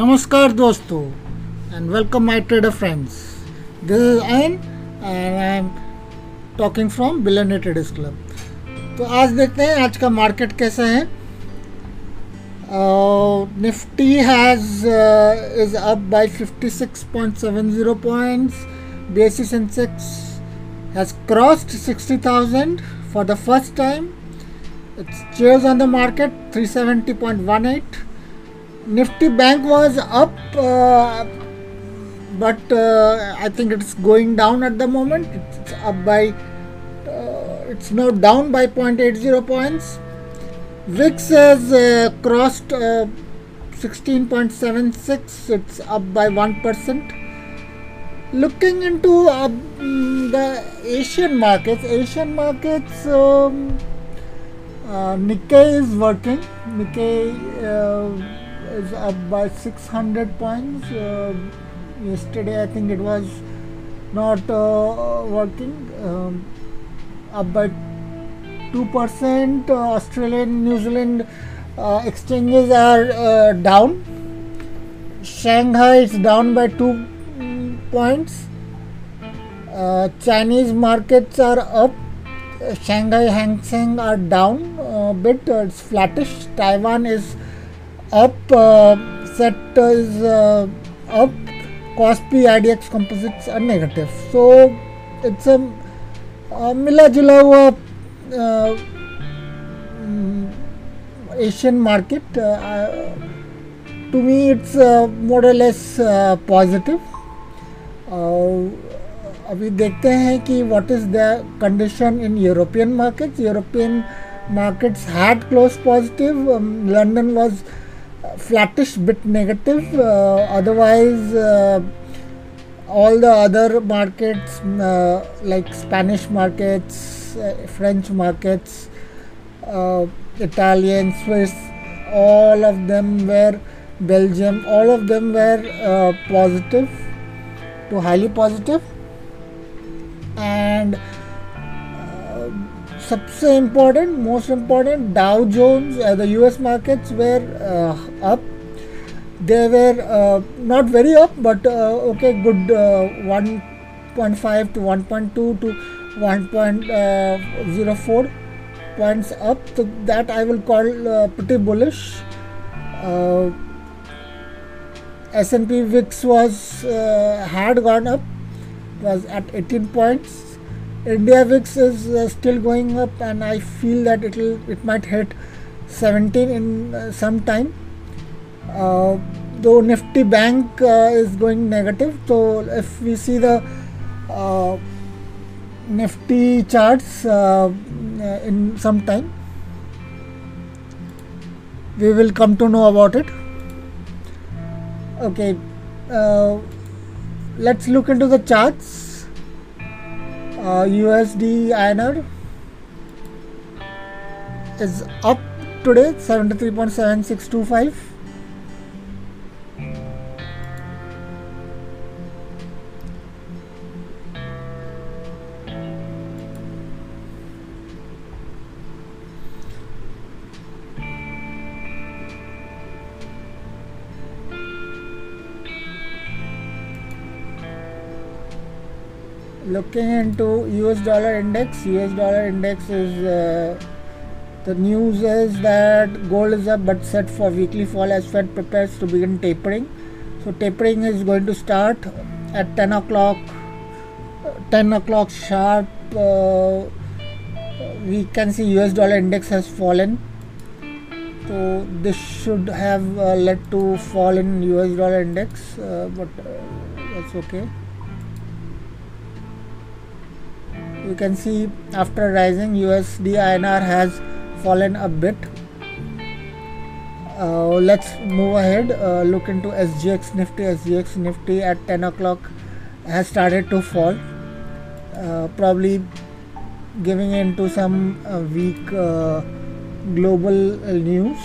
नमस्कार दोस्तों and welcome my trader friends this is Ayan and I am talking from बिलने traders club तो आज देखते हैं आज का मार्केट कैसा है। Nifty has is up by 56.70 points BSE Sensex has crossed 60,000 for the first time. Its shares on the market 370.18 Nifty Bank was up, uh, but uh, I think it's going down at the moment. It's up by, uh, it's now down by 0.80 points. VIX has uh, crossed 16.76. It's up by one percent. Looking into the Asian markets, Asian markets. Um, Nikkei is working. Nikkei is up by 600 points. Uh, yesterday, I think it was not uh, working. Um, up by 2%. Uh, Australian, New Zealand exchanges are down. Shanghai is down by 2 points. Chinese markets are up. Shanghai Hang Seng are down a bit. it's flattish. Taiwan is up set is up KOSPI I D X composites are negative so it's a मिला जुला हुआ Asian market to me it's modeless positive अभी देखते हैं कि what is the condition in European market European markets had close positive London was flattish bit negative uh, otherwise uh, all the other markets uh, like spanish markets french markets italian swiss all of them were belgium all of them were positive to highly positive. And सबसे important most important Dow Jones the US markets where up they were uh, not very up but uh, okay good uh, 1.5 to 1.2 to 1.04 points up so that i will call pretty bullish S&P VIX was had gone up was at 18 points India VIX is uh, still going up, and I feel that it will it might hit 17 in uh, some time. Uh, though Nifty Bank is going negative, so if we see the Nifty charts in some time, we will come to know about it. Okay, let's look into the charts. Uh, USD INR is up today 73.7625 looking into US dollar index. US dollar index is uh, the news is that gold is up but set for weekly fall as Fed prepares to begin tapering. So tapering is going to start at 10 o'clock 10 o'clock sharp uh, we can see US dollar index has fallen. So this should have uh, led to fall in US dollar index but that's okay you can see after rising USD INR has fallen a bit. Uh, let's move ahead uh, look into SGX Nifty. SGX Nifty at 10 o'clock has started to fall. Uh, probably giving into some uh, weak uh, global news.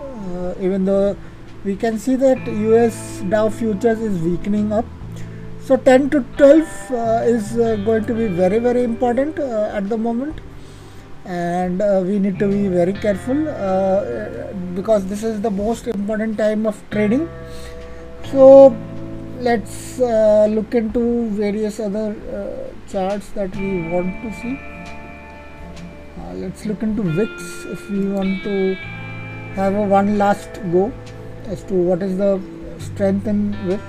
Uh, even though we can see that US Dow futures is weakening up so 10 to 12 uh, is uh, going to be very very important uh, at the moment. And we need to be very careful because this is the most important time of trading. So let's uh, look into various other uh, charts that we want to see. Uh, let's look into VIX if we want to have a one last go as to what is the strength in VIX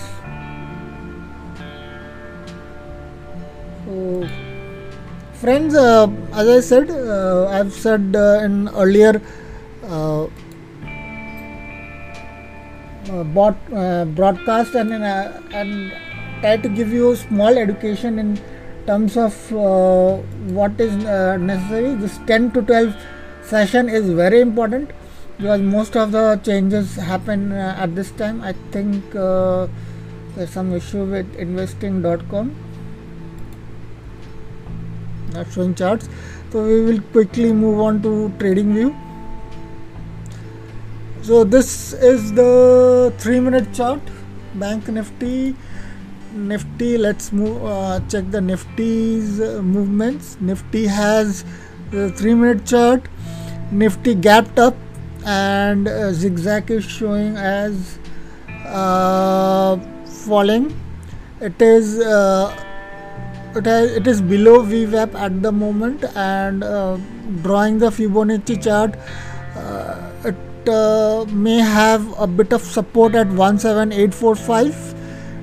so friends uh, as I said uh, I've said uh, in earlier uh, uh, broadcast and uh, and try to give you small education in terms of what is necessary. This 10 to 12 session is very important because most of the changes happen uh, at this time i think uh, there's some issue with investing.com showing charts. So we will quickly move on to trading view. So this is the three minute chart. Bank nifty nifty let's move uh, check the nifty's uh, movements. Nifty has three minute chart. Nifty gapped up and uh, zigzag is showing as uh, falling. It is uh, it, it is below VWAP at the moment and uh, drawing the Fibonacci chart it uh, may have a bit of support at 17845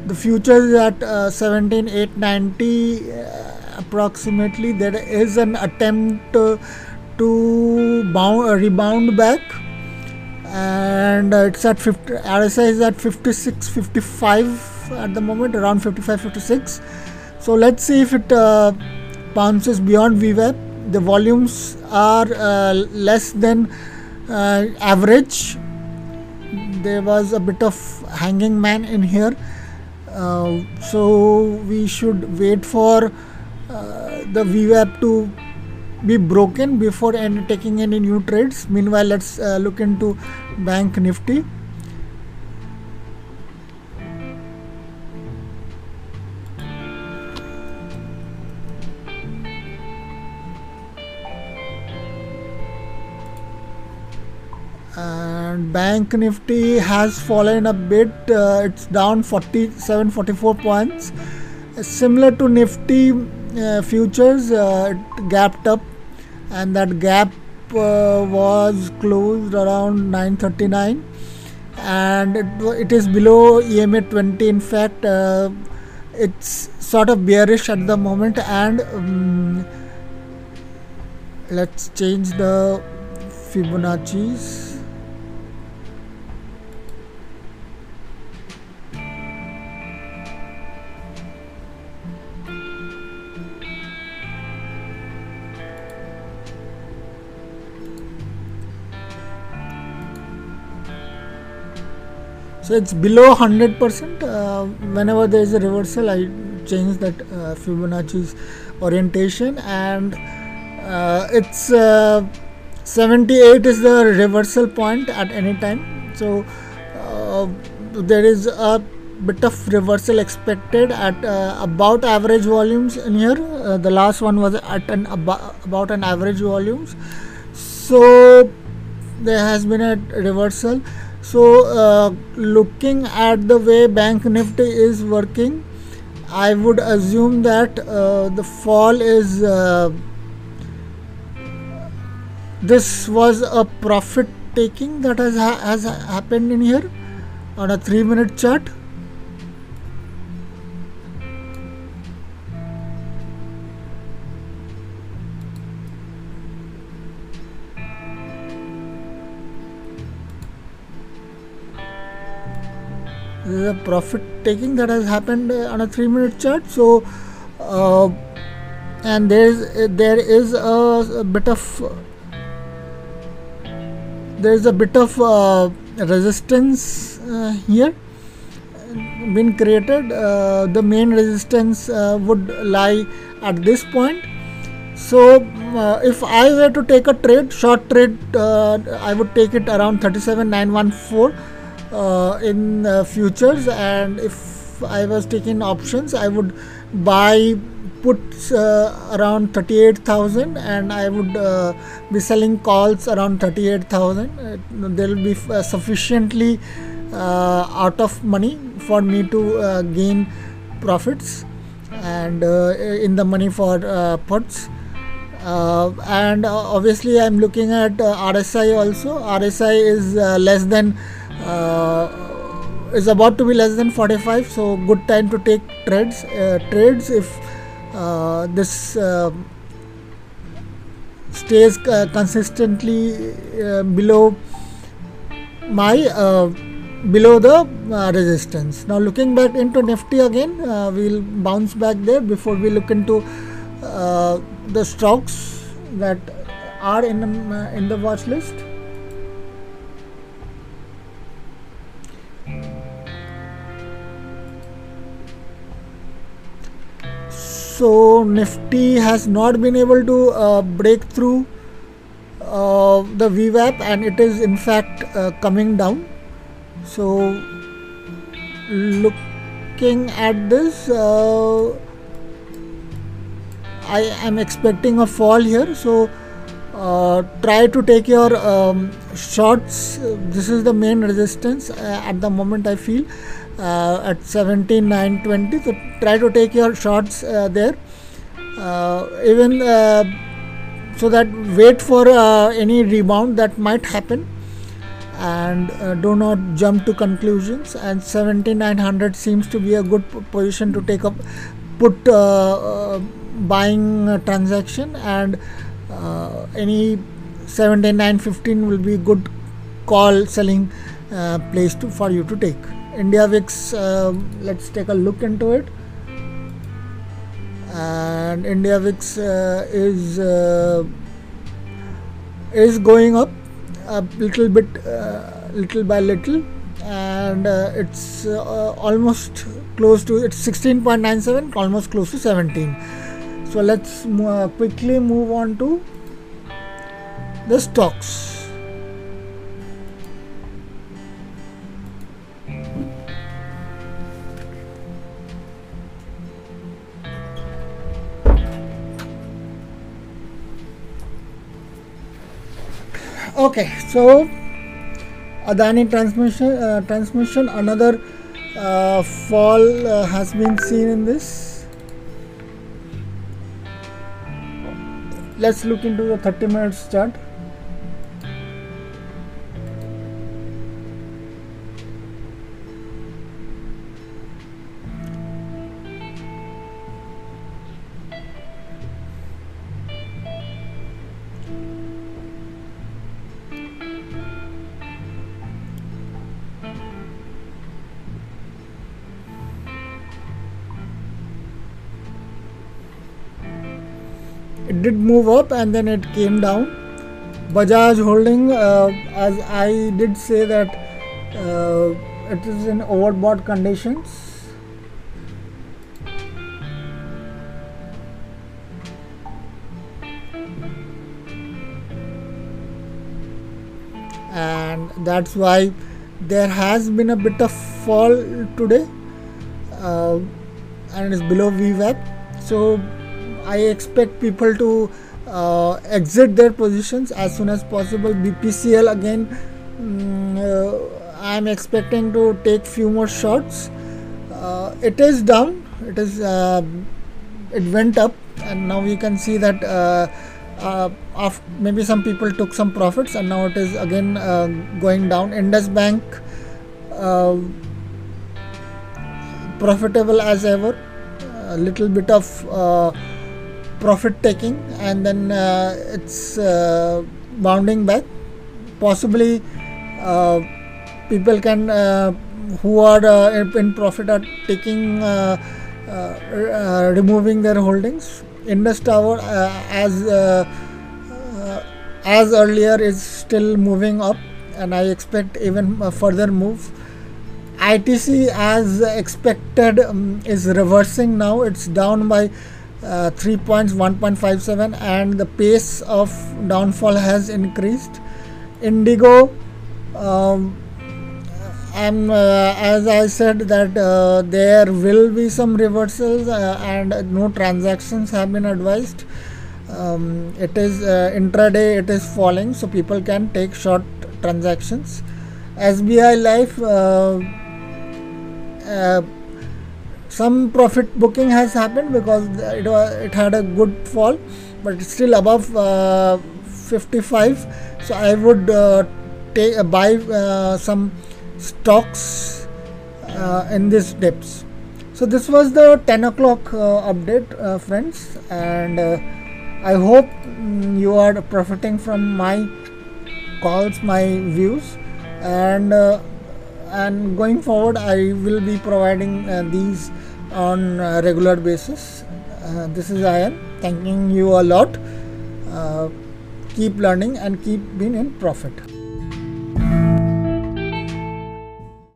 the future is at uh, 17890 uh, approximately. There is an attempt uh, to bound, uh, rebound back. And uh, it's at 50 RSI is at 56 55 at the moment around 55 56 so let's see if it bounces beyond VWAP the volumes are less than uh, average. There was a bit of hanging man in here. Uh, so we should wait for uh, the VWAP to be broken before taking any new trades. Meanwhile let's uh, look into bank nifty and bank nifty has fallen a bit uh, it's down 47 44 points. Similar to nifty uh, futures uh, it gapped up. And that gap uh, was closed around 939 and it, it is below EMA 20 in fact uh, it's sort of bearish at the moment. And um, let's change the Fibonacci's so it's below 100% uh, whenever there is a reversal I change that uh, Fibonacci's orientation and uh, it's uh, 78 is the reversal point at any time. So uh, there is a bit of reversal expected at uh, about average volumes in here. The last one was at an about an average volumes. So there has been a reversal so uh, looking at the way bank nifty is working i would assume that uh, the fall is uh, this was a profit taking that has ha has happened in here on a 3 minute chart is a profit taking that has happened uh, on a three minute chart. So uh, and there is there is a, a, bit of there is a bit of uh, resistance uh, here been created. Uh, the main resistance uh, would lie at this point. So if I were to take a trade short trade I would take it around 37914 uh, in uh, futures and if I was taking options I would buy puts uh, around 38,000 and I would uh, be selling calls around 38,000 uh, there will be uh, sufficiently uh, out of money for me to uh, gain profits and uh, in the money for puts. Uh, and uh, obviously I'm looking at uh, RSI also. RSI is less than is about to be less than 45 so good time to take trades trades if this stays consistently below my below the uh, resistance. Now looking back into Nifty again, uh, we'll bounce back there before we look into uh, the stocks that are in uh, in the watch list. So Nifty has not been able to uh, break through uh, the VWAP and it is in fact uh, coming down. So looking at this uh, I am expecting a fall here. So uh, try to take your um, shots. This is the main resistance uh, at the moment I feel uh, at 17920 so try to take your shots uh, there. Uh, even uh, so that wait for any rebound that might happen. And do not jump to conclusions. And 7900 seems to be a good position to take up put buying transaction. And uh, any 7915 will be good call selling uh, place to for you to take india vix uh, let's take a look into it. And india vix uh, is uh, is going up a little bit uh, little by little. And it's almost close to it's 16.97 almost close to 17 so let's uh, quickly move on to the stocks okay so adani transmission uh, transmission another uh, fall uh, has been seen in this. Let's look into the 30 minutes chart did move up and then it came down. Bajaj holding uh, as I did say that uh, it is in overbought conditions. And that's why there has been a bit of fall today uh, and it's below VWAP so I expect people to uh, exit their positions as soon as possible. BPCL again, um, uh, I am expecting to take few more shots. Uh, it is down. It is. Uh, it went up, and now we can see that. Uh, uh, maybe some people took some profits, and now it is again going down. Indus Bank profitable as ever. A little bit of profit taking and then uh, it's uh, bounding back. Possibly uh, people can who are in profit are taking removing their holdings. Indus tower as as earlier is still moving up and i expect even further move. ITC as expected um, is reversing now. It's down by uh, 3 points 1.57 and the pace of downfall has increased. Indigo um, and uh, as i said that uh, there will be some reversals uh, and no transactions have been advised. Um, it is uh, intraday it is falling so people can take short transactions. SBI Life uh, some profit booking has happened because it was, it had a good fall but it's still above uh, 55 so I would uh, take buy uh, some stocks uh, in this dips. So this was the 10 o'clock update friends and I hope mm, you are profiting from my calls my views and uh, and going forward I will be providing uh, these on regular basis. Uh, this is Ayan thanking you a lot. Uh, keep learning and keep being in profit.